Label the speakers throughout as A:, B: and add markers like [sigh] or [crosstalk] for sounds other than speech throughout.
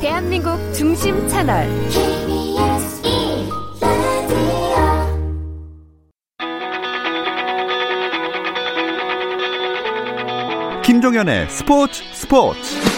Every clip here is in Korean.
A: 대한민국 중심 채널.
B: 김종현의 스포츠 스포츠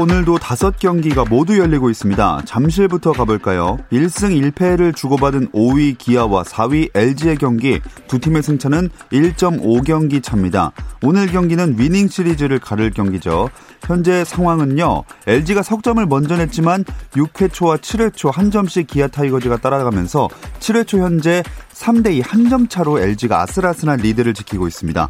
B: 오늘도 다섯 경기가 모두 열리고 있습니다. 잠실부터 가볼까요? 1승 1패를 주고받은 5위 기아와 4위 LG의 경기 두 팀의 승차는 1.5경기 차입니다. 오늘 경기는 위닝 시리즈를 가를 경기죠. 현재 상황은요. LG가 석점을 먼저 냈지만 6회 초와 7회 초 한 점씩 기아 타이거즈가 따라가면서 7회 초 현재 3대2 한 점 차로 LG가 아슬아슬한 리드를 지키고 있습니다.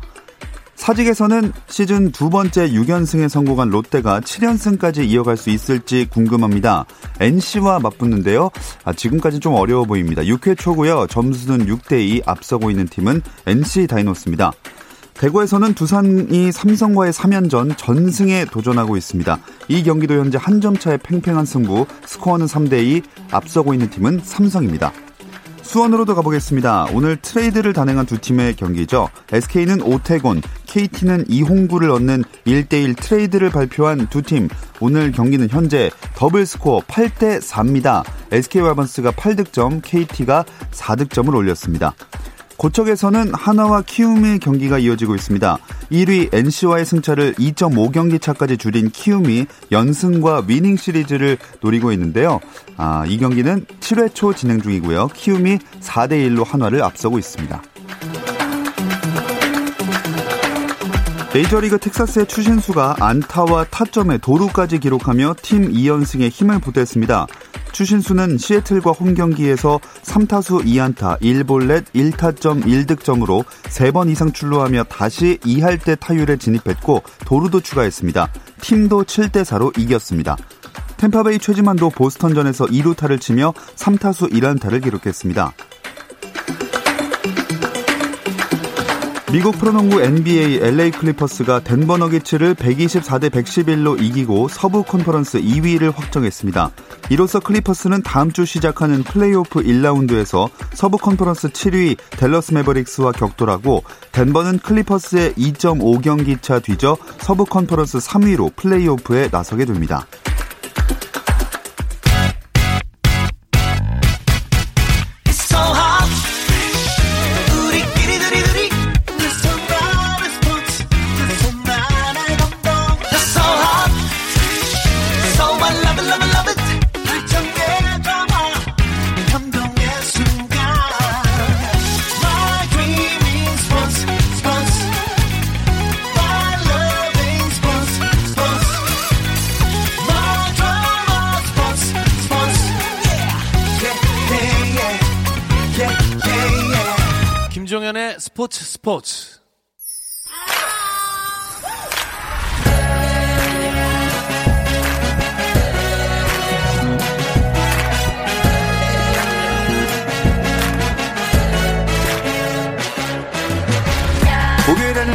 B: 사직에서는 시즌 두 번째 6연승에 성공한 롯데가 7연승까지 이어갈 수 있을지 궁금합니다. NC와 맞붙는데요. 아, 지금까지 좀 어려워 보입니다. 6회 초고요. 점수는 6대2 앞서고 있는 팀은 NC 다이노스입니다. 대구에서는 두산이 삼성과의 3연전 전승에 도전하고 있습니다. 이 경기도 현재 한 점 차의 팽팽한 승부, 스코어는 3대2, 앞서고 있는 팀은 삼성입니다. 수원으로도 가보겠습니다. 오늘 트레이드를 단행한 두 팀의 경기죠. SK는 오태곤, KT는 이홍구를 얻는 1대1 트레이드를 발표한 두 팀. 오늘 경기는 현재 더블 스코어 8대 4입니다. SK 와이번스가 8득점, KT가 4득점을 올렸습니다. 고척에서는 한화와 키움의 경기가 이어지고 있습니다. 1위 NC와의 승차를 2.5경기 차까지 줄인 키움이 연승과 위닝 시리즈를 노리고 있는데요. 아, 이 경기는 7회 초 진행 중이고요. 키움이 4대 1로 한화를 앞서고 있습니다. 메이저리그 텍사스의 추신수가 안타와 타점에 도루까지 기록하며 팀 2연승에 힘을 보탰습니다. 추신수는 시애틀과 홈 경기에서 3타수 2안타 1볼넷 1타점 1득점으로 3번 이상 출루하며 다시 2할 때 타율에 진입했고 도루도 추가했습니다. 팀도 7대 4로 이겼습니다. 템파베이 최지만도 보스턴전에서 2루타를 치며 3타수 1안타를 기록했습니다. 미국 프로농구 NBA LA 클리퍼스가 덴버 너기츠를 124대 111로 이기고 서부 컨퍼런스 2위를 확정했습니다. 이로써 클리퍼스는 다음 주 시작하는 플레이오프 1라운드에서 서부 컨퍼런스 7위 댈러스 매버릭스와 격돌하고 덴버는 클리퍼스에 2.5경기 차 뒤져 서부 컨퍼런스 3위로 플레이오프에 나서게 됩니다.
C: 스포츠 스포츠.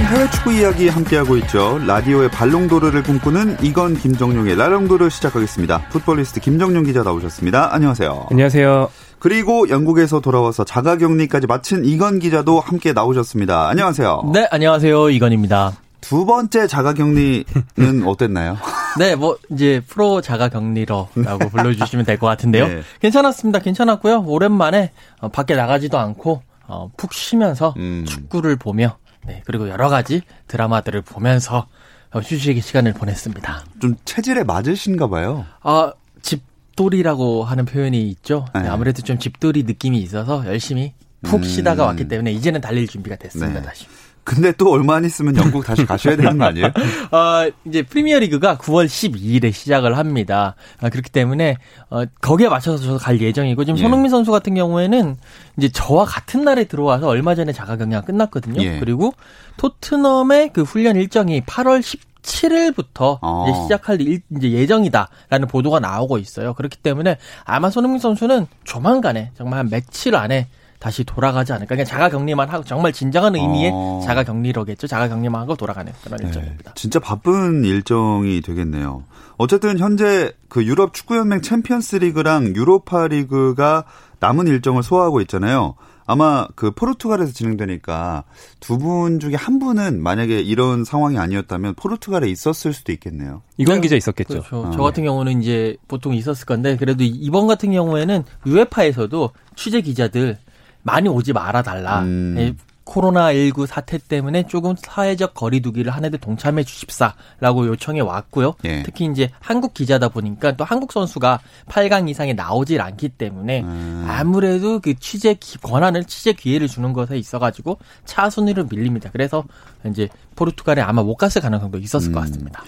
B: 해외 축구 이야기 함께하고 있죠. 라디오의 발롱도르를 꿈꾸는 이건 김정용의 라롱도르 시작하겠습니다. 풋볼리스트 김정용 기자 나오셨습니다. 안녕하세요.
D: 안녕하세요.
B: 그리고 영국에서 돌아와서 자가격리까지 마친 이건 기자도 함께 나오셨습니다. 안녕하세요.
D: 네, 안녕하세요. 이건입니다.
B: 두 번째 자가격리는 [laughs] 어땠나요?
D: 네, 뭐 이제 프로 자가격리러라고 불러주시면 될 것 같은데요. [laughs]
B: 네.
D: 괜찮았습니다. 괜찮았고요. 오랜만에 어, 밖에 나가지도 않고 어, 푹 쉬면서
B: 음.
D: 축구를 보며 네, 그리고 여러 가지 드라마들을 보면서 어, 휴식의 시간을 보냈습니다.
B: 좀 체질에 맞으신가 봐요.
D: 아, 집돌이라고 하는 표현이 있죠. 네,
B: 네.
D: 아무래도 좀 집돌이 느낌이 있어서 열심히 푹
B: 음.
D: 쉬다가 왔기 때문에 이제는 달릴 준비가 됐습니다.
B: 네.
D: 다시.
B: 근데 또 얼마 안 있으면 영국 다시 가셔야 되는 거 아니에요?
D: 어, [laughs] 이제 프리미어 리그가 9월 12일에 시작을 합니다. 아, 그렇기 때문에 어, 거기에 맞춰서 저도 갈 예정이고 지금
B: 예.
D: 손흥민 선수 같은 경우에는 이제 저와 같은 날에 들어와서 얼마 전에 자가 격리가 끝났거든요.
B: 예.
D: 그리고 토트넘의 그 훈련 일정이 8월 17일부터
B: 어.
D: 이제 시작할 일, 이제 예정이다라는 보도가 나오고 있어요. 그렇기 때문에 아마 손흥민 선수는 조만간에 정말 한 며칠 안에 다시 돌아가지 않을까. 그냥 자가 격리만 하고 정말 진정한 의미의
B: 어.
D: 자가 격리로겠죠. 자가 격리만 하고 돌아가는 그런
B: 네,
D: 일정입니다.
B: 진짜 바쁜 일정이 되겠네요. 어쨌든 현재 그 유럽 축구연맹 챔피언스 리그랑 유로파 리그가 남은 일정을 소화하고 있잖아요. 아마 그 포르투갈에서 진행되니까 두 분 중에 한 분은 만약에 이런 상황이 아니었다면 포르투갈에 있었을 수도 있겠네요.
C: 이건 기자 있었겠죠.
D: 그렇죠.
B: 아,
D: 저 같은 경우는 이제 보통 있었을 건데 그래도 이번 같은 경우에는 유에파에서도 취재 기자들 많이 오지 말아 달라.
B: 음.
D: 코로나 19 사태 때문에 조금 사회적 거리두기를 하는데 동참해 주십사라고 요청해 왔고요.
B: 예.
D: 특히 이제 한국 기자다 보니까 또 한국 선수가 8강 이상에 나오질 않기 때문에
B: 음.
D: 아무래도 그 취재 기- 권한을 취재 기회를 주는 것에 있어가지고 차순위로 밀립니다. 그래서 이제 포르투갈에 아마 못 갔을 가능성도 있었을 것
B: 음.
D: 같습니다.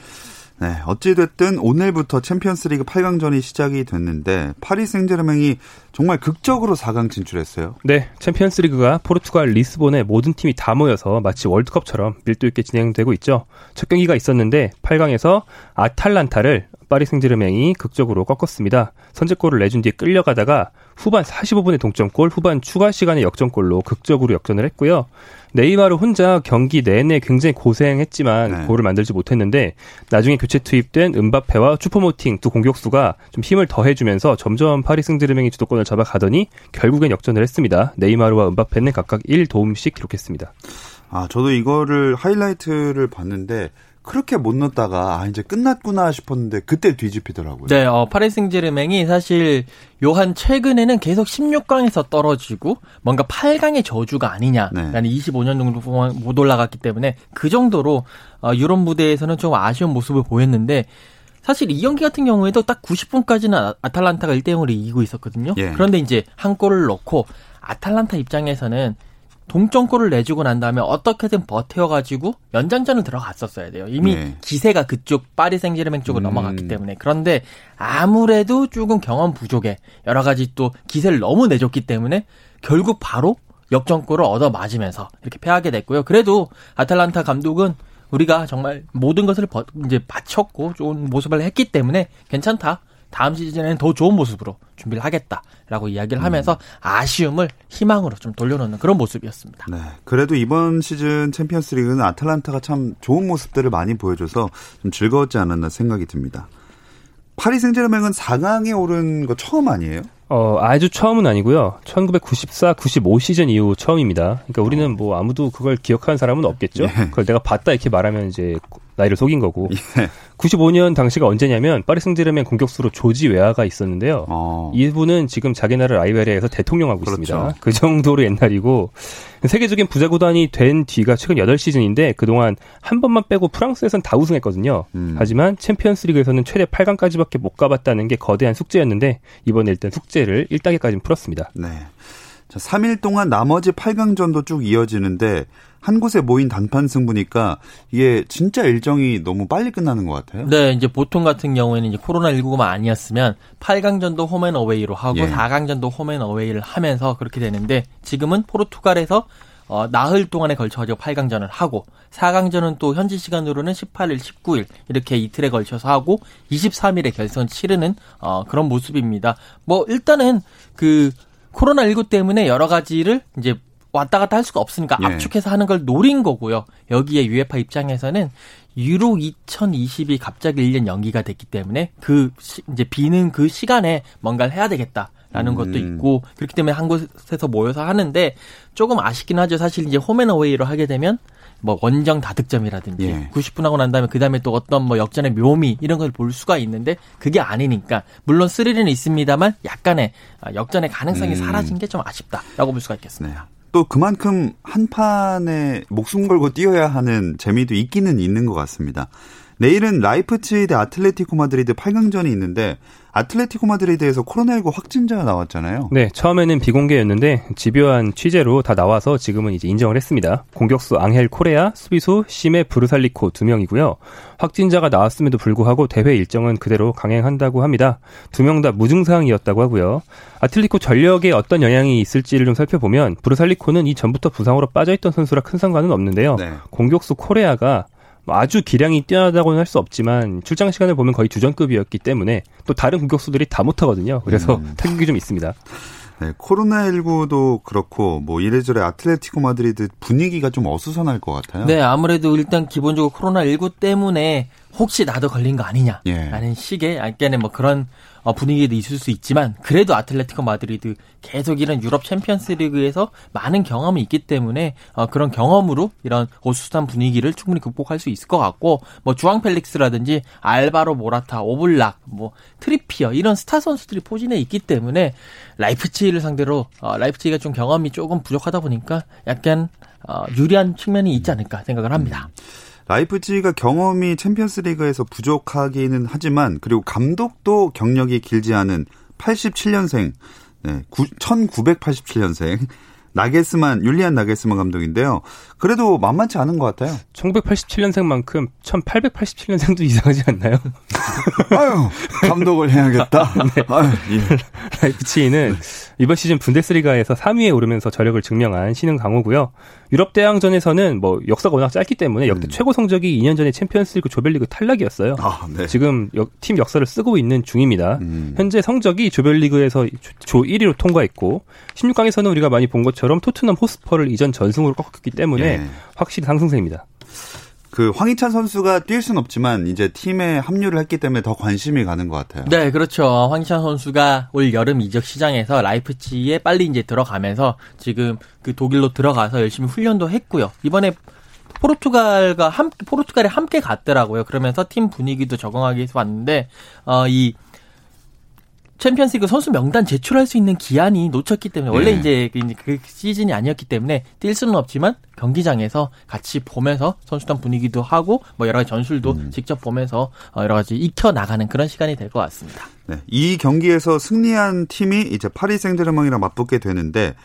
B: 네, 어찌됐든 오늘부터 챔피언스리그 8강전이 시작이 됐는데 파리 생제르맹이 정말 극적으로 4강 진출했어요.
C: 네, 챔피언스리그가 포르투갈 리스본에 모든 팀이 다 모여서 마치 월드컵처럼 밀도 있게 진행되고 있죠. 첫 경기가 있었는데 8강에서 아탈란타를 파리 생제르맹이 극적으로 꺾었습니다. 선제골을 내준 뒤에 끌려가다가 후반 45분에 동점골, 후반 추가 시간에 역전골로 극적으로 역전을 했고요. 네이마르 혼자 경기 내내 굉장히 고생했지만
B: 네.
C: 골을 만들지 못했는데 나중에 교체 투입된 은바페와 슈퍼모팅 두 공격수가 좀 힘을 더해주면서 점점 파리 생제르맹이 주도권을 잡아가더니 결국엔 역전을 했습니다. 네이마르와 은바페는 각각 1도움씩 기록했습니다.
B: 아, 저도 이거를 하이라이트를 봤는데 그렇게 못 넣었다가 아, 이제 끝났구나 싶었는데 그때 뒤집히더라고요.
D: 네, 어, 파리 생제르맹이 사실 요한 최근에는 계속 16강에서 떨어지고 뭔가 8강의 저주가 아니냐라는
B: 네.
D: 25년 정도 동안 못 올라갔기 때문에 그 정도로 어, 유럽 무대에서는 좀 아쉬운 모습을 보였는데 사실 이 경기 같은 경우에도 딱 90분까지는 아탈란타가 1대 0으로 이기고 있었거든요.
B: 예.
D: 그런데 이제 한 골을 넣고 아탈란타 입장에서는 동점골을 내주고 난 다음에 어떻게든 버텨가지고 연장전을 들어갔었어야 돼요. 이미
B: 네.
D: 기세가 그쪽 파리 생제르맹 쪽으로
B: 음.
D: 넘어갔기 때문에 그런데 아무래도 조금 경험 부족에 여러 가지 또 기세를 너무 내줬기 때문에 결국 바로 역전골을 얻어 맞으면서 이렇게 패하게 됐고요. 그래도 아탈란타 감독은 우리가 정말 모든 것을 버- 이제 바쳤고 좋은 모습을 했기 때문에 괜찮다. 다음 시즌에는 더 좋은 모습으로 준비를 하겠다라고 이야기를 하면서 아쉬움을 희망으로 좀 돌려놓는 그런 모습이었습니다.
B: 네. 그래도 이번 시즌 챔피언스 리그는 아탈란타가 참 좋은 모습들을 많이 보여줘서 좀 즐거웠지 않았나 생각이 듭니다. 파리 생제르맹은 4강에 오른 거 처음 아니에요?
C: 어, 아주 처음은 아니고요. 1994, 95 시즌 이후 처음입니다. 그러니까 우리는 뭐 아무도 그걸 기억하는 사람은 없겠죠.
B: 예.
C: 그걸 내가 봤다 이렇게 말하면 이제 나이를 속인 거고.
B: 예.
C: 95년 당시가 언제냐면 파리 생제르맹 공격수로 조지 웨아가 있었는데요.
B: 어.
C: 이분은 지금 자기 나라 라이베리아에서 대통령하고
B: 그렇죠.
C: 있습니다. 그 정도로 옛날이고 세계적인 부자 구단이 된 뒤가 최근 8시즌인데 그동안 한 번만 빼고 프랑스에선 다 우승했거든요.
B: 음.
C: 하지만 챔피언스리그에서는 최대 8강까지밖에 못 가봤다는 게 거대한 숙제였는데 이번에 일단 숙제를 1단계까지 풀었습니다.
B: 네. 자, 3일 동안 나머지 8강전도 쭉 이어지는데 한 곳에 모인 단판 승부니까 이게 진짜 일정이 너무 빨리 끝나는 것 같아요.
D: 네, 이제 보통 같은 경우에는 이제 코로나 19가 아니었으면 8강전도 홈앤 어웨이로 하고
B: 예.
D: 4강전도 홈앤 어웨이를 하면서 그렇게 되는데 지금은 포르투갈에서 어, 나흘 동안에 걸쳐 가지고 8강전을 하고 4강전은 또 현지 시간으로는 18일, 19일 이렇게 이틀에 걸쳐서 하고 23일에 결선 치르는 어, 그런 모습입니다. 뭐 일단은 그 코로나19 때문에 여러 가지를 이제 왔다 갔다 할 수가 없으니까
B: 예.
D: 압축해서 하는 걸 노린 거고요. 여기에 유에파 입장에서는 유로 2020이 갑자기 1년 연기가 됐기 때문에 그 시- 이제 비는 그 시간에 뭔가를 해야 되겠다 라는
B: 음.
D: 것도 있고 그렇기 때문에 한 곳에서 모여서 하는데 조금 아쉽긴 하죠. 사실 이제 홈앤어웨이로 하게 되면 뭐 원정 다득점이라든지
B: 예.
D: 90분 하고 난 다음에 그 다음에 또 어떤 뭐 역전의 묘미 이런 걸 볼 수가 있는데 그게 아니니까 물론 스릴은 있습니다만 약간의 아, 역전의 가능성이
B: 음.
D: 사라진 게 좀 아쉽다라고 볼 수가 있겠습니다.
B: 네. 또 그만큼 한 판에 목숨 걸고 뛰어야 하는 재미도 있기는 있는 것 같습니다. 내일은 라이프치히 대 아틀레티코 마드리드 8강전이 있는데 아틀레티코 마드리드에서 코로나19 확진자가 나왔잖아요.
C: 네, 처음에는 비공개였는데 집요한 취재로 다 나와서 지금은 이제 인정을 했습니다. 공격수 앙헬 코레아, 수비수 시메 브르살리코 두 명이고요. 확진자가 나왔음에도 불구하고 대회 일정은 그대로 강행한다고 합니다. 두 명 다 무증상이었다고 하고요. 아틀리코 전력에 어떤 영향이 있을지를 좀 살펴보면 브루살리코는 이전부터 부상으로 빠져있던 선수라 큰 상관은 없는데요.
B: 네.
C: 공격수 코레아가 뭐 아주 기량이 뛰어나다고는 할 수 없지만 출장 시간을 보면 거의 주전급이었기 때문에 또 다른 공격수들이 다 못하거든요. 그래서
B: 음.
C: 타격이 좀 있습니다.
B: 네, 코로나19도 그렇고 뭐 이래저래 아틀레티코 마드리드 분위기가 좀 어수선할 것 같아요.
D: 네, 아무래도 일단 기본적으로 코로나19 때문에 혹시 나도 걸린 거 아니냐.
B: 예.
D: 라는 식의 약간의 뭐 그런 어, 분위기도 있을 수 있지만 그래도 아틀레티코 마드리드 계속 이런 유럽 챔피언스 리그에서 많은 경험이 있기 때문에 어, 그런 경험으로 이런 어수선한 분위기를 충분히 극복할 수 있을 것 같고 뭐 주앙 펠릭스라든지 알바로 모라타, 오블락, 뭐 트리피어 이런 스타 선수들이 포진해 있기 때문에 라이프치히를 상대로 어, 라이프치히가 좀 경험이 조금 부족하다 보니까 약간 어, 유리한 측면이 있지 않을까 생각을 합니다.
B: 라이프치히가 경험이 챔피언스 리그에서 부족하기는 하지만 그리고 감독도 경력이 길지 않은 87년생, 네, 1987년생 나겔스만 율리안 나겔스만 감독인데요. 그래도 만만치 않은 것 같아요.
C: 1987년생만큼 1887년생도 이상하지 않나요? [laughs]
B: 아유, 감독을 해야겠다. [laughs] 아유, 예.
C: 라이프치히는 이번 시즌 분데스리가에서 3위에 오르면서 저력을 증명한 신흥 강호고요. 유럽 대항전에서는 뭐 역사가 워낙 짧기 때문에 역대
B: 음.
C: 최고 성적이 2년 전에 챔피언스리그 조별리그 탈락이었어요.
B: 아, 네.
C: 지금 역- 팀 역사를 쓰고 있는 중입니다.
B: 음.
C: 현재 성적이 조별리그에서 조- 조 1위로 통과했고 16강에서는 우리가 많이 본 것처럼 토트넘 호스퍼를 이전 전승으로 꺾었기 때문에
B: 예.
C: 확실히 상승세입니다.
B: 그 황희찬 선수가 뛸순 없지만 이제 팀에 합류를 했기 때문에 더 관심이 가는 것 같아요.
D: 네, 그렇죠. 황희찬 선수가 올 여름 이적 시장에서 라이프치히에 빨리 이제 들어가면서 지금 그 독일로 들어가서 열심히 훈련도 했고요. 이번에 포르투갈과 함께 포르투갈에 함께 갔더라고요. 그러면서 팀 분위기도 적응하기 위해서 왔는데 어 이 챔피언스리그 선수 명단 제출할 수 있는 기한이 놓쳤기 때문에 원래
B: 네.
D: 이제 그, 시즌이 아니었기 때문에 뛸 수는 없지만 경기장에서 같이 보면서 선수단 분위기도 하고 뭐 여러 가지 전술도 직접 보면서 어, 여러 가지 익혀 나가는 그런 시간이 될 것 같습니다.
B: 네, 이 경기에서 승리한 팀이 이제 파리 생제르맹이랑 맞붙게 되는데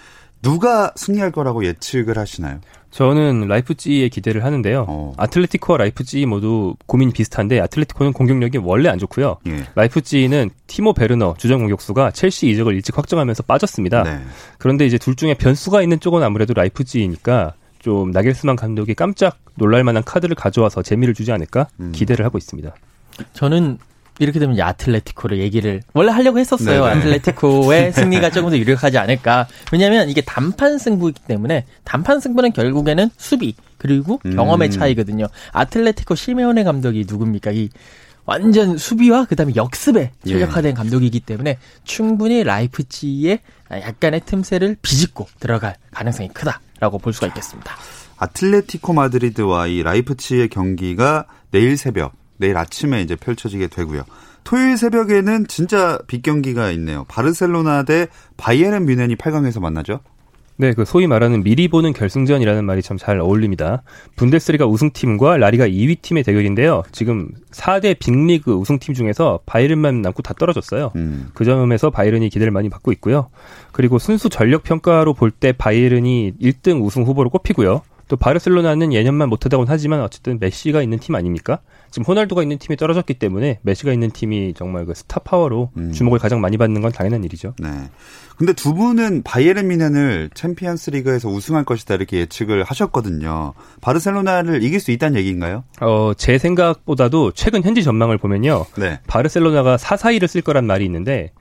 B: 누가 승리할 거라고 예측을 하시나요?
C: 저는 라이프찌히에 기대를 하는데요.
B: 어.
C: 아틀레티코와 라이프찌히 모두 고민이 비슷한데 아틀레티코는 공격력이 원래 안 좋고요.
B: 예.
C: 라이프찌히는 티모 베르너 주전 공격수가 첼시 이적을 일찍 확정하면서 빠졌습니다.
B: 네.
C: 그런데 이제 둘 중에 변수가 있는 쪽은 아무래도 라이프찌히니까 좀 나겔스만 감독이 깜짝 놀랄 만한 카드를 가져와서 재미를 주지 않을까
B: 음.
C: 기대를 하고 있습니다.
D: 저는 이렇게 되면 이제 아틀레티코를 얘기를 원래 하려고 했었어요.
B: 네네.
D: 아틀레티코의 [laughs] 승리가 조금 더 유력하지 않을까. 왜냐하면 이게 단판 승부이기 때문에 단판 승부는 결국에는 수비 그리고 경험의
B: 음.
D: 차이거든요. 아틀레티코 시메오네 감독이 누굽니까? 이 완전 수비와 그다음에 역습에
B: 예.
D: 최적화된 감독이기 때문에 충분히 라이프치히의 약간의 틈새를 비집고 들어갈 가능성이 크다라고 볼 수가 있겠습니다.
B: 아틀레티코 마드리드와 이 라이프치히의 경기가 내일 새벽, 내일 아침에 이제 펼쳐지게 되고요. 토요일 새벽에는 진짜 빅 경기가 있네요. 바르셀로나 대 바이에른 뮌헨이 8강에서 만나죠.
C: 네, 그 소위 말하는 미리 보는 결승전이라는 말이 참 잘 어울립니다. 분데스리가 우승팀과 라리가 2위 팀의 대결인데요. 지금 4대 빅리그 우승팀 중에서 바이른만 남고 다 떨어졌어요.
B: 음.
C: 그 점에서 바이른이 기대를 많이 받고 있고요. 그리고 순수 전력 평가로 볼 때 바이른이 1등 우승 후보로 꼽히고요. 또 바르셀로나는 예년만 못하다고는 하지만 어쨌든 메시가 있는 팀 아닙니까? 지금 호날두가 있는 팀이 떨어졌기 때문에 메시가 있는 팀이 정말 그 스타 파워로
B: 음.
C: 주목을 가장 많이 받는 건 당연한 일이죠.
B: 네. 근데 두 분은 바이에른 뮌헨을 챔피언스 리그에서 우승할 것이다 이렇게 예측을 하셨거든요. 바르셀로나를 이길 수 있다는 얘기인가요?
C: 어, 제 생각보다도 최근 현지 전망을 보면요.
B: 네.
C: 바르셀로나가 4-4-2를 쓸 거란 말이 있는데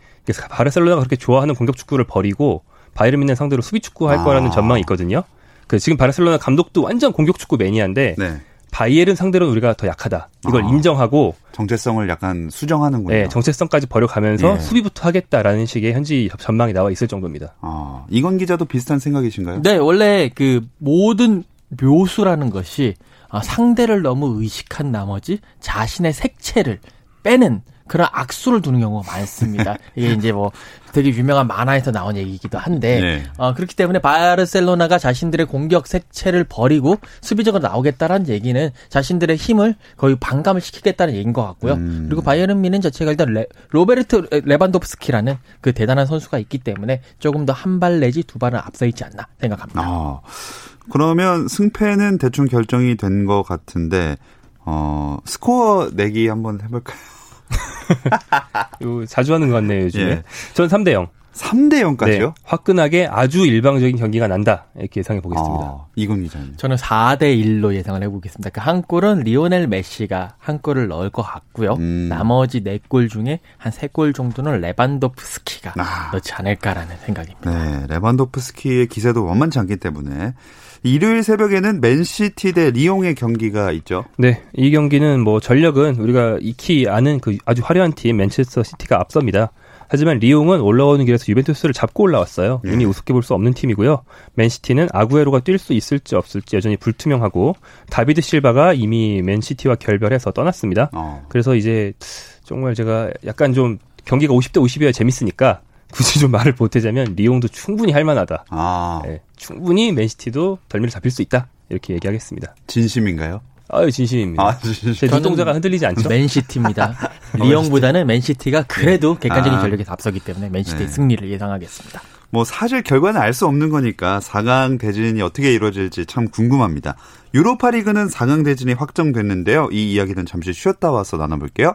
C: 바르셀로나가 그렇게 좋아하는 공격 축구를 버리고 바이에른 뮌헨 상대로 수비 축구 할
B: 아.
C: 거라는 전망이 있거든요. 그 지금 바르셀로나 감독도 완전 공격 축구 매니아인데
B: 네.
C: 바이에른 상대로는 우리가 더 약하다. 이걸
B: 아.
C: 인정하고
B: 정체성을 약간 수정하는군요.
C: 네, 정체성까지 버려가면서
B: 예.
C: 수비부터 하겠다라는 식의 현지 전망이 나와 있을 정도입니다.
B: 아, 이건 기자도 비슷한 생각이신가요?
D: 네, 원래 그 모든 묘수라는 것이 아, 상대를 너무 의식한 나머지 자신의 색채를 빼는 그런 악수를 두는 경우가 많습니다. [laughs] 이게 이제 뭐 되게 유명한 만화에서 나온 얘기이기도 한데
B: 네.
D: 어, 그렇기 때문에 바르셀로나가 자신들의 공격 색채를 버리고 수비적으로 나오겠다라는 얘기는 자신들의 힘을 거의 반감을 시키겠다는 얘기인 것 같고요.
B: 음.
D: 그리고 바이에른 미는 자체가 일단 레, 로베르트 레반도프스키라는 그 대단한 선수가 있기 때문에 조금 더 한 발 내지 두 발은 앞서 있지 않나 생각합니다.
B: 아, 그러면 승패는 대충 결정이 된 것 같은데, 어, 스코어 내기 한번 해볼까요? [laughs]
C: 이거 자주 하는 것 같네요, 요즘에.
B: 예.
C: 전 3대 0.
B: 3대 0까지요?
C: 네, 화끈하게 아주 일방적인 경기가 난다. 이렇게 예상해 보겠습니다.
B: 아, 이건 기자님.
D: 저는 4대 1로 예상을 해 보겠습니다. 그 한 골은 리오넬 메시가 한 골을 넣을 것 같고요.
B: 음.
D: 나머지 4골 중에 한 3골 정도는 레반도프스키가
B: 아.
D: 넣지 않을까라는 생각입니다.
B: 네, 레반도프스키의 기세도 만만치 않기 때문에 일요일 새벽에는 맨시티 대 리옹의 경기가 있죠.
C: 네, 이 경기는 뭐 전력은 우리가 익히 아는 그 아주 화려한 팀 맨체스터 시티가 앞섭니다. 하지만 리옹은 올라오는 길에서 유벤투스를 잡고 올라왔어요.
B: 예.
C: 이미 우습게 볼 수 없는 팀이고요. 맨시티는 아구에로가 뛸 수 있을지 없을지 여전히 불투명하고 다비드 실바가 이미 맨시티와 결별해서 떠났습니다.
B: 어.
C: 그래서 이제 정말 제가 약간 좀 경기가 50대 50이어야 재밌으니까 굳이 좀 말을 보태자면 리옹도 충분히 할 만하다.
B: 아,
C: 예, 충분히 맨시티도 덜미를 잡힐 수 있다. 이렇게 얘기하겠습니다.
B: 진심인가요?
C: 아유 진심입니다.
B: 아, 진심.
C: 제 눈동자가 흔들리지 않죠?
D: 맨시티입니다. [laughs] 리옹보다는 맨시티가 그래도 객관적인
B: 아.
D: 전력에서 앞서기 때문에 맨시티의
B: 네.
D: 승리를 예상하겠습니다.
B: 뭐 사실 결과는 알 수 없는 거니까 4강 대진이 어떻게 이루어질지 참 궁금합니다. 유로파 리그는 4강 대진이 확정됐는데요. 이 이야기는 잠시 쉬었다 와서 나눠볼게요.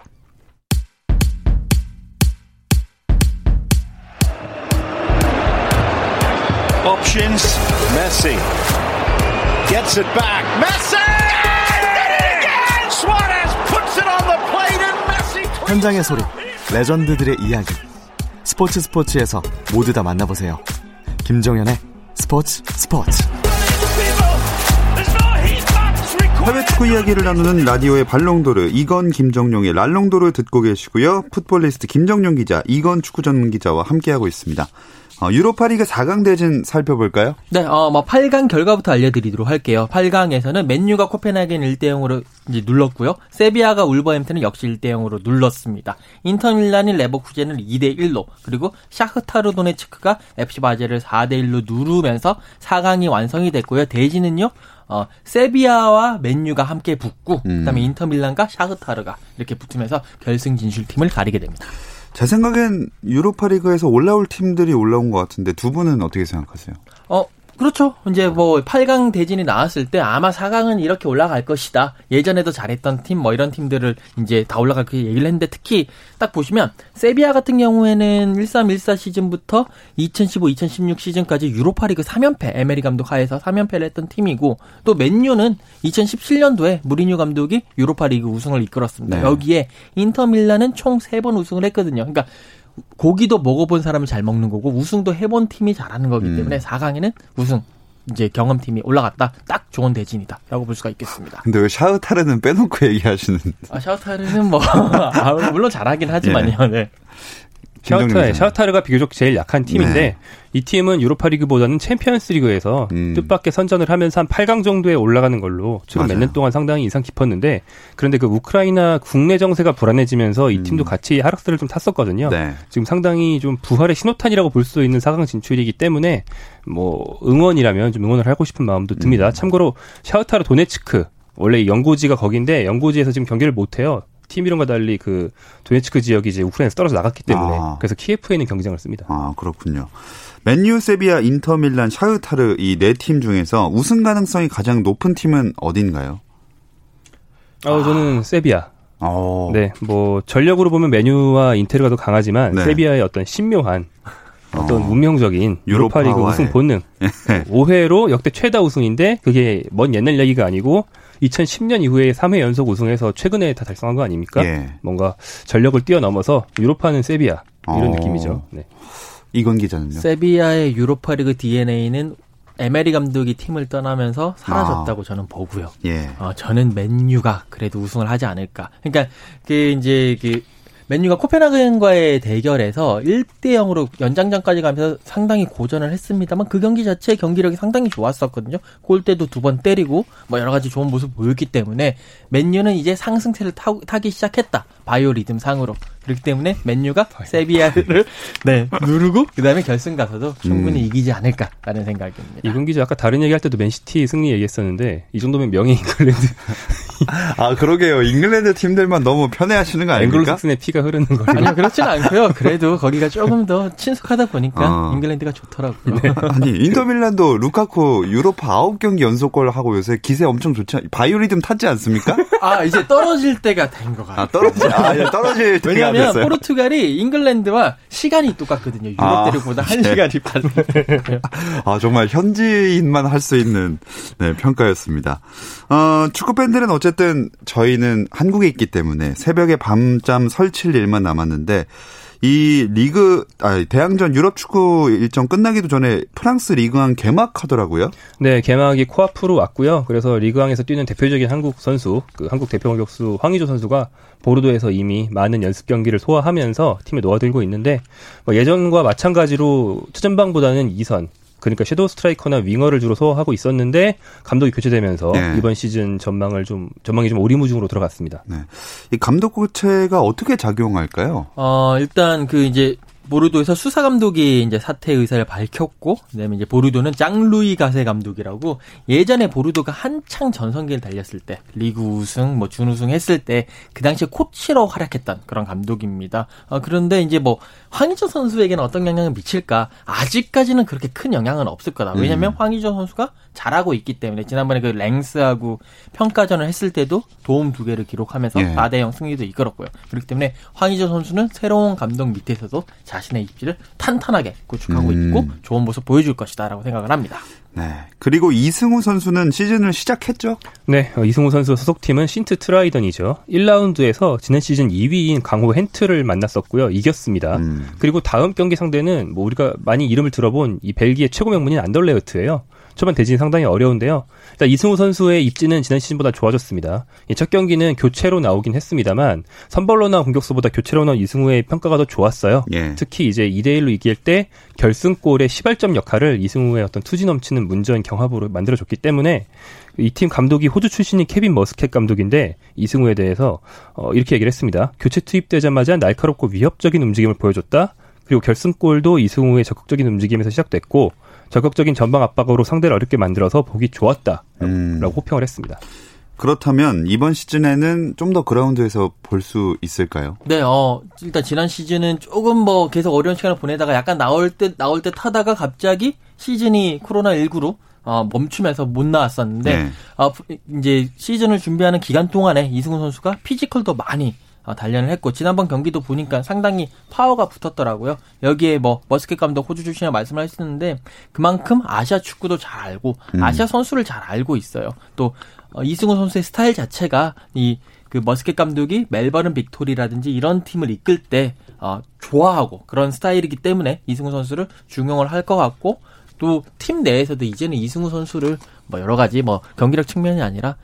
E: Options. Messi. Gets it back. Messi! Did it again! Suarez puts it on the plate and Messi.
F: 현장의 소리, 레전드들의 이야기. 스포츠 스포츠에서 모두 다 만나보세요. 김정현의 스포츠 스포츠.
B: 해외 축구 이야기를 나누는 라디오의 발롱도르 이건 김정용의 랄롱도르 듣고 계시고요. 풋볼리스트 김정용 기자, 이건 축구 전문 기자와 함께하고 있습니다. 어, 유로파리그 4강 대진 살펴볼까요?
D: 네, 어, 뭐 8강 결과부터 알려드리도록 할게요. 8강에서는 맨유가 코펜하겐 1대 0으로 이제 눌렀고요. 세비야가 울버햄튼을 역시 1대 0으로 눌렀습니다. 인터밀란이 레버쿠젠을 2대 1로 그리고 샤흐타르 도네츠크가 FC 바젤을 4대 1로 누르면서 4강이 완성이 됐고요. 대진은요. 어, 세비야와 맨유가 함께 붙고 그다음에 인터밀란과 샤흐타르가 이렇게 붙으면서 결승 진출팀을 가리게 됩니다.
B: 제 생각엔 유로파리그에서 올라올 팀들이 올라온 것 같은데 두 분은 어떻게 생각하세요?
D: 어, 그렇죠. 이제 뭐 8강 대진이 나왔을 때 아마 4강은 이렇게 올라갈 것이다. 예전에도 잘했던 팀 뭐 이런 팀들을 이제 다 올라갈 그 얘기를 했는데 특히 딱 보시면 세비야 같은 경우에는 1314 시즌부터 2015-2016 시즌까지 유로파리그 3연패 에메리 감독 하에서 3연패를 했던 팀이고 또 맨유는 2017년도에 무리뉴 감독이 유로파리그 우승을 이끌었습니다.
B: 네.
D: 여기에 인터밀란은 총 3번 우승을 했거든요. 그러니까 고기도 먹어본 사람은 잘 먹는 거고 우승도 해본 팀이 잘하는 거기
B: 음.
D: 때문에 4강에는 우승 이제 경험팀이 올라갔다 딱 좋은 대진이다라고 볼 수가 있겠습니다.
B: 근데 왜 샤흐타르는 빼놓고 얘기하시는
D: 아 샤우타르는 뭐 [laughs] 아, 물론 잘하긴 하지만요. 네.
B: 기자님.
C: 샤우타르가 비교적 제일 약한 팀인데
B: 네.
C: 이 팀은 유로파리그보다는 챔피언스리그에서
B: 음.
C: 뜻밖의 선전을 하면서 한 8강 정도에 올라가는 걸로 최근 몇. 년 동안 상당히 인상 깊었는데 그런데 그 우크라이나 국내 정세가 불안해지면서 이 팀도 같이 하락세를 좀 탔었거든요.
B: 음. 네.
C: 지금 상당히 좀 부활의 신호탄이라고 볼 수 있는 4강 진출이기 때문에 뭐 응원이라면 좀 응원을 하고 싶은 마음도
B: 음.
C: 듭니다. 참고로 샤우타르 도네츠크 원래 연고지가 거긴데 연고지에서 지금 경기를 못 해요. 팀 이름과 달리 그 도네츠크 지역이 이제 우크라이나에서 떨어져 나갔기 때문에
B: 아.
C: 그래서 키예프에 있는 경기장을 씁니다.
B: 아, 그렇군요. 맨유, 세비야, 인터밀란, 샤흐타르 이 네 팀 중에서 우승 가능성이 가장 높은 팀은 어딘가요?
C: 어, 저는 세비야.
B: 어.
C: 네, 뭐 전력으로 보면 메뉴와 인테르가 더 강하지만
B: 네.
C: 세비야의 어떤 신묘한 어떤
B: 어.
C: 운명적인 유로파리그. 우승 본능. [laughs]
B: 네.
C: 5회로 역대 최다 우승인데 그게 먼 옛날 얘기가 아니고 2010년 이후에 3회 연속 우승해서 최근에 다 달성한 거 아닙니까?
B: 예.
C: 뭔가 전력을 뛰어넘어서 유로파는 세비야 이런
B: 어.
C: 느낌이죠. 네.
B: 이건 기자는요?
D: 세비야의 유로파리그 DNA는 에메리 감독이 팀을 떠나면서 사라졌다고 저는 보고요.
B: 예.
D: 어, 저는 맨유가 그래도 우승을 하지 않을까. 그러니까 그 이제 그 맨유가 코펜하겐과의 대결에서 1대 0으로 연장전까지 가면서 상당히 고전을 했습니다만 그 경기 자체 경기력이 상당히 좋았었거든요. 골대도 두 번 때리고 뭐 여러 가지 좋은 모습 보였기 때문에 맨유는 이제 상승세를 타, 타기 시작했다. 바이오 리듬 상으로. 그렇기 때문에 맨유가 세비야를 네, 누르고 그다음에 결승 가서도 충분히 이기지 않을까라는 생각입니다.
C: 이군 기자 아까 다른 얘기할 때도 맨시티 승리 얘기했었는데 이 정도면 명예 잉글랜드 [laughs]
B: 아, 그러게요. 잉글랜드 팀들만 너무 편애하시는 거 아닙니까?
C: 앵글로삭슨의 피가 흐르는 거예요.
D: 아니요, 그렇지는 않고요. 그래도 거기가 조금 더 친숙하다 보니까
B: 어.
D: 잉글랜드가 좋더라고요.
B: 아니, 인터밀란도 루카쿠 유로파 9경기 연속골 하고 요새 기세 엄청 좋지 않, 바이오리듬 탔지 않습니까?
D: 아, 이제 떨어질 때가 된 것 같아요.
B: 아, 떨어지, 아, 예, 떨어질 때가
D: 왜냐하면. 포르투갈이 잉글랜드와 시간이 똑같거든요. 유럽
B: 아,
D: 대륙보다 한
B: 네.
D: 시간이 빠르. [laughs]
B: 아, 정말 현지인만 할 수 있는 네, 평가였습니다. 어, 축구 팬들은 어쨌든 저희는 한국에 있기 때문에 새벽에 밤잠 설칠 일만 남았는데 이 리그 아 대항전 유럽 축구 일정 끝나기도 전에 프랑스 리그왕 개막하더라고요.
C: 네, 개막이 코앞으로 왔고요. 그래서 리그왕에서 뛰는 대표적인 한국 선수, 그 한국 대표 공격수 황의조 선수가 보르도에서 이미 많은 연습 경기를 소화하면서 팀에 놓아들고 있는데 뭐 예전과 마찬가지로 최전방보다는 2선 그러니까 섀도우 스트라이커나 윙어를 주로 소화하고 있었는데 감독이 교체되면서
B: 네.
C: 이번 시즌 전망을 좀 전망이 좀 오리무중으로 들어갔습니다.
B: 네. 이 감독 교체가 어떻게 작용할까요?
D: 어, 일단 그 이제 보르도에서 수사 감독이 이제 사퇴 의사를 밝혔고, 그다음에 이제 보르도는 짱루이 가세 감독이라고 예전에 보르도가 한창 전성기를 달렸을 때 리그 우승, 뭐 준우승 했을 때 그 당시에 코치로 활약했던 그런 감독입니다. 어, 그런데 이제 뭐 황희조 선수에게는 어떤 영향을 미칠까? 아직까지는 그렇게 큰 영향은 없을 거다. 왜냐면 황희조 선수가 잘하고 있기 때문에 지난번에 그 랭스하고 평가전을 했을 때도 도움 두 개를 기록하면서
B: 예.
D: 4대 0 승리도 이끌었고요. 그렇기 때문에 황의조 선수는 새로운 감독 밑에서도 자신의 입지를 탄탄하게 구축하고
B: 음.
D: 있고 좋은 모습 보여줄 것이다라고 생각을 합니다.
B: 네. 그리고 이승우 선수는 시즌을 시작했죠?
C: 네, 어, 이승우 선수 소속팀은 신트 트라이던이죠. 1라운드에서 지난 시즌 2위인 강호 헨트를 만났었고요. 이겼습니다.
B: 음.
C: 그리고 다음 경기 상대는 뭐 우리가 많이 이름을 들어본 이 벨기에 최고 명문인 안덜레흐트예요. 초반 대진이 상당히 어려운데요. 일단 이승우 선수의 입지는 지난 시즌보다 좋아졌습니다. 이첫 경기는 교체로 나오긴 했습니다만 선발로나 공격수보다 교체로 나온 이승우의 평가가 더 좋았어요.
B: 예.
C: 특히 이제 2대 1로 이길 때 결승골의 시발점 역할을 이승우의 어떤 투지 넘치는 문전 경합으로 만들어줬기 때문에 이 팀 감독이 호주 출신인 케빈 머스켓 감독인데 이승우에 대해서 어, 이렇게 얘기를 했습니다. 교체 투입되자마자 날카롭고 위협적인 움직임을 보여줬다. 그리고 결승골도 이승우의 적극적인 움직임에서 시작됐고 적극적인 전방 압박으로 상대를 어렵게 만들어서 보기 좋았다라고
B: 음.
C: 호평을 했습니다.
B: 그렇다면 이번 시즌에는 좀 더 그라운드에서 볼 수 있을까요?
D: 네, 어, 일단 지난 시즌은 조금 뭐 계속 어려운 시간을 보내다가 약간 나올 때, 나올 때 타다가 갑자기 시즌이 코로나 19로 어, 멈추면서 못 나왔었는데,
B: 네.
D: 어, 이제 시즌을 준비하는 기간 동안에 이승우 선수가 피지컬도 많이 어, 단련을 했고, 지난번 경기도 보니까 상당히 파워가 붙었더라고요. 여기에 뭐, 머스켓 감독 호주 출신이라 말씀을 하셨는데, 그만큼 아시아 축구도 잘 알고,
B: 음.
D: 아시아 선수를 잘 알고 있어요. 또, 어, 이승우 선수의 스타일 자체가 이 그 머스켓 감독이 멜버른 빅토리라든지 이런 팀을 이끌 때 어, 좋아하고 그런 스타일이기 때문에 이승우 선수를 중용을 할 것 같고 또 팀 내에서도 이제는 이승우 선수를 뭐 여러 가지 뭐 경기력 측면이 아니라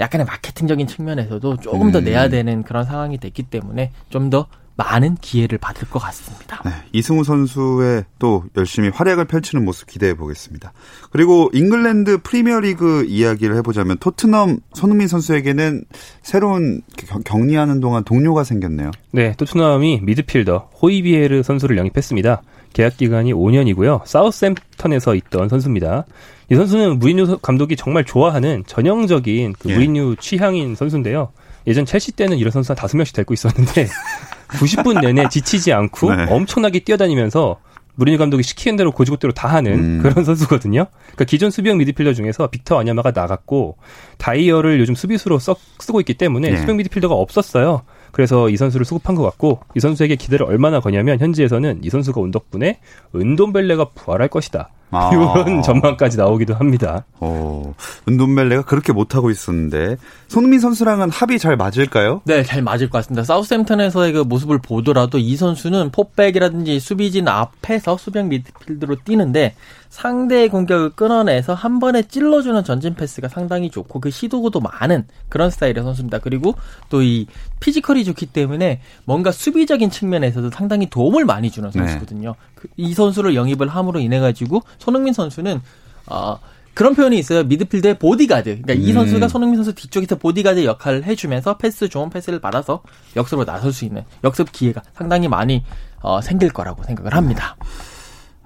D: 약간의 마케팅적인 측면에서도 조금 더
B: 음.
D: 내야 되는 그런 상황이 됐기 때문에 좀 더 많은 기회를 받을 것 같습니다.
B: 네, 이승우 선수의 또 열심히 활약을 펼치는 모습 기대해 보겠습니다. 그리고 잉글랜드 프리미어리그 이야기를 해보자면 토트넘 손흥민 선수에게는 새로운 경- 격리하는 동안 동료가 생겼네요.
C: 네, 토트넘이 미드필더 호이비에르 선수를 영입했습니다. 계약 기간이 5년이고요. 사우스햄프턴에서 있던 선수입니다. 이 선수는 무리뉴 감독이 정말 좋아하는 전형적인 그
B: 예.
C: 무리뉴 취향인 선수인데요. 예전 첼시 때는 이런 선수 한 다섯 명씩 데리고 있었는데 [laughs] 90분 내내 지치지 않고
B: 네.
C: 엄청나게 뛰어다니면서 무리뉴 감독이 시키는 대로 고지고대로 다 하는
B: 음.
C: 그런 선수거든요. 그러니까 기존 수비형 미드필더 중에서 빅터 아냐마가 나갔고 다이어를 요즘 수비수로 썩 쓰고 있기 때문에
B: 네.
C: 수비형 미드필더가 없었어요. 그래서 이 선수를 수급한 것 같고 이 선수에게 기대를 얼마나 거냐면 현지에서는 이 선수가 온 덕분에 은돈벨레가 부활할 것이다.
B: 아.
C: 이런 [laughs] 전망까지 나오기도 합니다.
B: 어, 은돈벨레가 그렇게 못하고 있었는데 손흥민 선수랑은 합이 잘 맞을까요?
D: 네, 잘 맞을 것 같습니다. 사우스햄턴에서의 그 모습을 보더라도 이 선수는 포백이라든지 수비진 앞에서 수비형 미드필드로 뛰는데 상대의 공격을 끊어내서 한 번에 찔러주는 전진 패스가 상당히 좋고 그 시도도 많은 그런 스타일의 선수입니다. 그리고 또 이 피지컬이 좋기 때문에 뭔가 수비적인 측면에서도 상당히 도움을 많이 주는
B: 네.
D: 선수거든요. 그- 이 선수를 영입을 함으로 인해 가지고 손흥민 선수는 어 그런 표현이 있어요. 미드필드의 보디가드. 그러니까 이
B: 음.
D: 선수가 손흥민 선수 뒤쪽에서 보디가드 역할을 해주면서 패스 좋은 패스를 받아서 역습으로 나설 수 있는 역습 기회가 상당히 많이 어, 생길 거라고 생각을 합니다.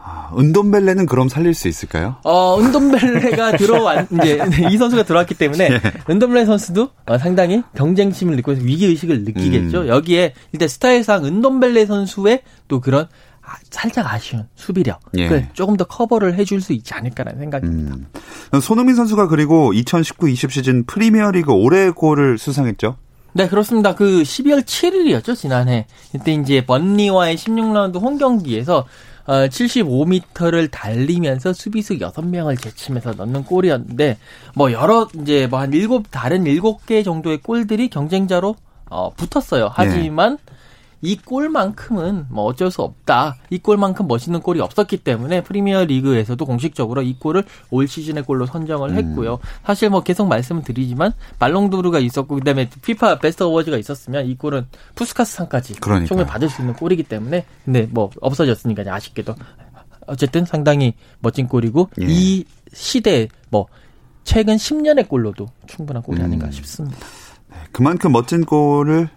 B: 아, 은돈벨레는 그럼 살릴 수 있을까요?
D: 어, 은돔벨레가 들어왔, [laughs] 이제, 이 선수가 들어왔기 때문에,
B: 예.
D: 은돔벨레 선수도 어, 상당히 경쟁심을 느끼고 위기의식을 느끼겠죠.
B: 음.
D: 여기에 일단 스타일상 은돔벨레 선수의 또 그런 아, 살짝 아쉬운 수비력을
B: 예.
D: 조금 더 커버를 해줄 수 있지 않을까라는 생각입니다.
B: 음. 손흥민 선수가 그리고 2019-20 시즌 프리미어리그 올해의 골을 수상했죠.
D: 네, 그렇습니다. 그 12월 7일이었죠, 지난해. 이때 이제 번리와의 16라운드 홈 경기에서 어, 75m를 달리면서 수비수 6명을 제치면서 넣는 골이었는데 뭐 여러 이제 뭐 한 일곱 다른 일곱 개 정도의 골들이 경쟁자로 어, 붙었어요. 하지만 이 골만큼은 뭐 어쩔 수 없다. 이 골만큼 멋있는 골이 없었기 때문에 프리미어 리그에서도 공식적으로 이 골을 올 시즌의 골로 선정을 했고요. 사실 뭐 계속 말씀을 드리지만 말롱도르가 있었고 그다음에 피파 베스트 어워즈가 있었으면 이 골은 푸스카스 상까지
B: 그러니까요.
D: 총을 받을 수 있는 골이기 때문에 근데 뭐 없어졌으니까 아쉽게도 어쨌든 상당히 멋진 골이고
B: 예.
D: 이 시대에 뭐 최근 10년의 골로도 충분한 골이 아닌가
B: 음.
D: 싶습니다.
B: 그만큼 멋진 골을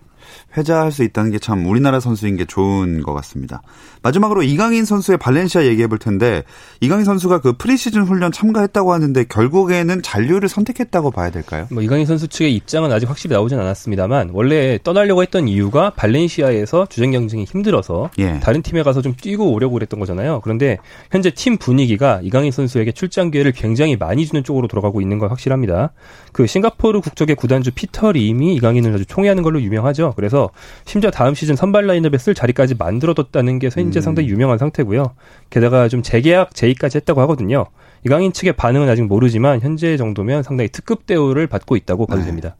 B: 회자할 수 있다는 게 참 우리나라 선수인 게 좋은 것 같습니다. 마지막으로 이강인 선수의 발렌시아 얘기해 볼 텐데 이강인 선수가 그 프리시즌 훈련 참가했다고 하는데 결국에는 잔류를 선택했다고 봐야 될까요?
C: 뭐 이강인 선수 측의 입장은 아직 확실히 나오진 않았습니다만 원래 떠나려고 했던 이유가 발렌시아에서 주전 경쟁이 힘들어서
B: 예.
C: 다른 팀에 가서 좀 뛰고 오려고 그랬던 거잖아요. 그런데 현재 팀 분위기가 이강인 선수에게 출장 기회를 굉장히 많이 주는 쪽으로 돌아가고 있는 건 확실합니다. 그 싱가포르 국적의 구단주 피터 림이 이강인을 아주 총애하는 걸로 유명하죠. 그래서 심지어 다음 시즌 선발 라인업에 쓸 자리까지 만들어뒀다는 게 현재 상당히 유명한 상태고요. 게다가 좀 재계약 제의까지 했다고 하거든요. 이강인 측의 반응은 아직 모르지만 현재 정도면 상당히 특급 대우를 받고 있다고 봐도
B: 네.
C: 됩니다.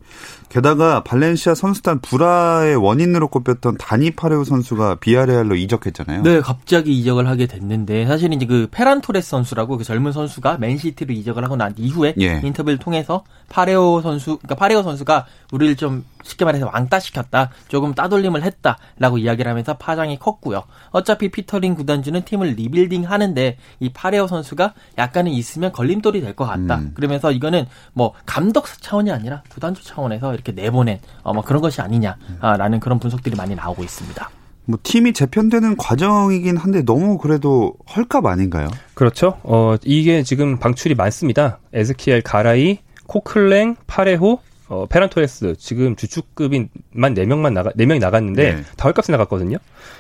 B: 게다가 발렌시아 선수단 불화의 원인으로 꼽혔던 다니 파레오 선수가 비아레알로 이적했잖아요.
D: 네, 갑자기 이적을 하게 됐는데 사실 이제 그 페란 토레스 선수라고 그 젊은 선수가 맨시티로 이적을 하고 난 이후에
B: 예.
D: 인터뷰를 통해서 파레호 선수, 그러니까 파레호 선수가 우리를 좀 쉽게 말해서 왕따시켰다, 조금 따돌림을 했다라고 이야기를 하면서 파장이 컸고요. 어차피 피터 림 구단주는 팀을 리빌딩 하는데 이 파레호 선수가 약간은 있으면 걸림돌이 될 것 같다.
B: 음.
D: 그러면서 이거는 뭐 감독 차원이 아니라 구단주 차원에서 이렇게 내보낸 어, 뭐 그런 것이 아니냐라는 그런 분석들이 많이 나오고 있습니다.
B: 뭐 팀이 재편되는 과정이긴 한데 너무 그래도 헐값 아닌가요?
C: 그렇죠. 어, 이게 지금 방출이 많습니다. 에즈키엘 가라이, 코클랭, 파레호, 어, 페란 토레스 지금 주축급인 만 4명만 나가 4명이 나갔는데
B: 네.
C: 다 헐값에 나갔거든요.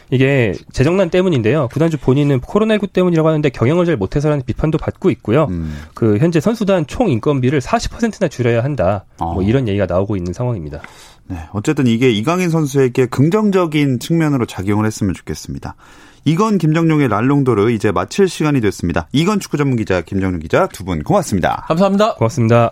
C: 이게 재정난 때문인데요. 구단주 본인은 코로나19 때문이라고 하는데 경영을 잘 못해서라는 비판도 받고 있고요.
B: 음.
C: 그 현재 선수단 총 인건비를 40%나 줄여야 한다. 뭐
B: 어.
C: 이런 얘기가 나오고 있는 상황입니다.
B: 네, 어쨌든 이게 이강인 선수에게 긍정적인 측면으로 작용을 했으면 좋겠습니다. 이건 김정용의 랄롱도르 이제 마칠 시간이 됐습니다. 이건 축구 전문 기자 김정용 기자 두 분 고맙습니다.
D: 감사합니다.
C: 고맙습니다.